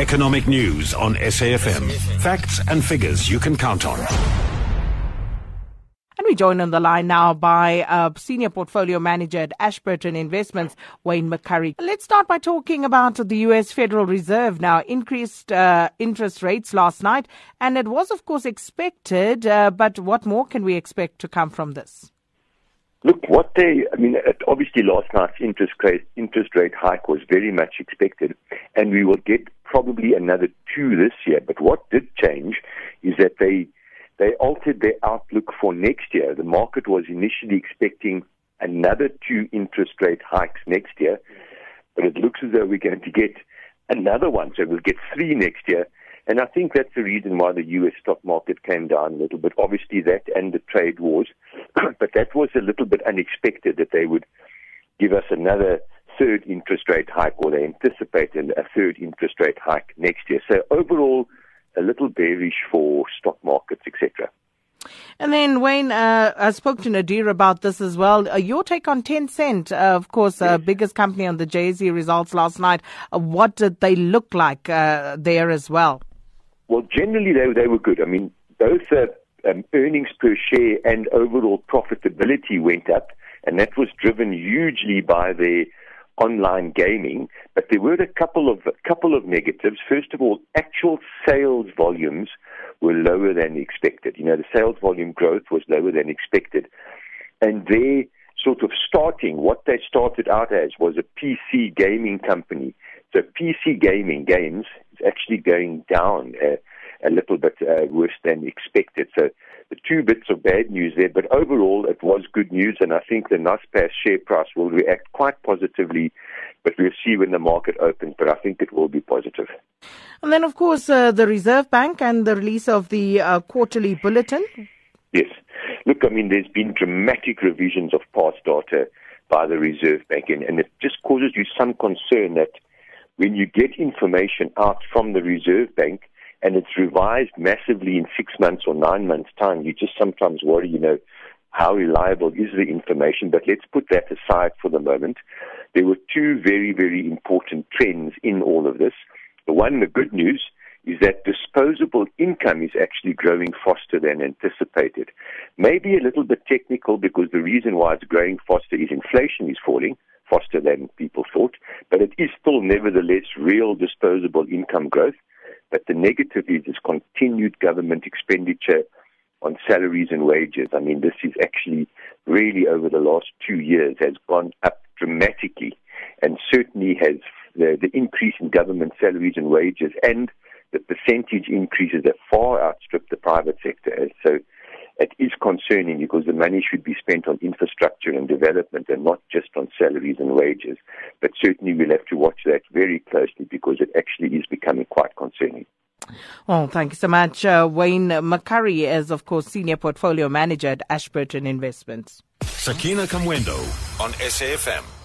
Economic news on SAFM. Facts and figures you can count on. And we join on the line now by uh, Senior Portfolio Manager at Ashburton Investments, Wayne McCurrie. Let's start by talking about the U.S. Federal Reserve now. Increased uh, interest rates last night, and it was, of course, expected, uh, but what more can we expect to come from this? Look, what they, I mean, obviously last night's interest rate, interest rate hike was very much expected, and we will get probably another two this year. But what did change is that they they altered their outlook for next year. The market was initially expecting another two interest rate hikes next year, but it looks as though we're going to get another one. So we'll get three next year. And I think that's the reason why the U.S. stock market came down a little bit. Obviously, that and the trade wars, but that was a little bit unexpected that they would give us another third interest rate hike, or they anticipate a third interest rate hike next year. So overall, a little bearish for stock markets, etc. And then, Wayne, uh, I spoke to Nadir about this as well. Uh, your take on Tencent, uh, of course, uh, yes. biggest company on the JSE results last night. Uh, what did they look like uh, there as well? Well, generally, they, they were good. I mean, both um, earnings per share and overall profitability went up, and that was driven hugely by the online gaming, but there were a couple of a couple of negatives. First of all, actual sales volumes were lower than expected. You know, the sales volume growth was lower than expected, and they sort of starting what they started out as was a PC gaming company. So PC gaming games is actually going down uh, a little bit uh, worse than expected. So the two bits of bad news there, but overall it was good news, and I think the Naspers share price will react quite positively, but we'll see when the market opens, but I think it will be positive. And then, of course, uh, the Reserve Bank and the release of the uh, quarterly bulletin. Yes. Look, I mean, there's been dramatic revisions of past data by the Reserve Bank, and, and it just causes you some concern that when you get information out from the Reserve Bank, and it's revised massively in six months or nine months' time, you just sometimes worry, you know, how reliable is the information. But let's put that aside for the moment. There were two very, very important trends in all of this. The one, the good news, is that disposable income is actually growing faster than anticipated. Maybe a little bit technical because the reason why it's growing faster is inflation is falling faster than people thought, but it is still nevertheless real disposable income growth. But the negative is this continued government expenditure on salaries and wages. I mean, this is actually really over the last two years has gone up dramatically and certainly has the, the increase in government salaries and wages and the percentage increases that far outstrip the private sector. So it is concerning because the money should be spent on infrastructure and development and not just on salaries and wages. But certainly we'll have to watch that very closely because it actually is becoming quite concerning. Well, thank you so much. Uh, Wayne McCurrie is, of course, Senior Portfolio Manager at Ashburton Investments. Sakina Kamwendo on SAFM.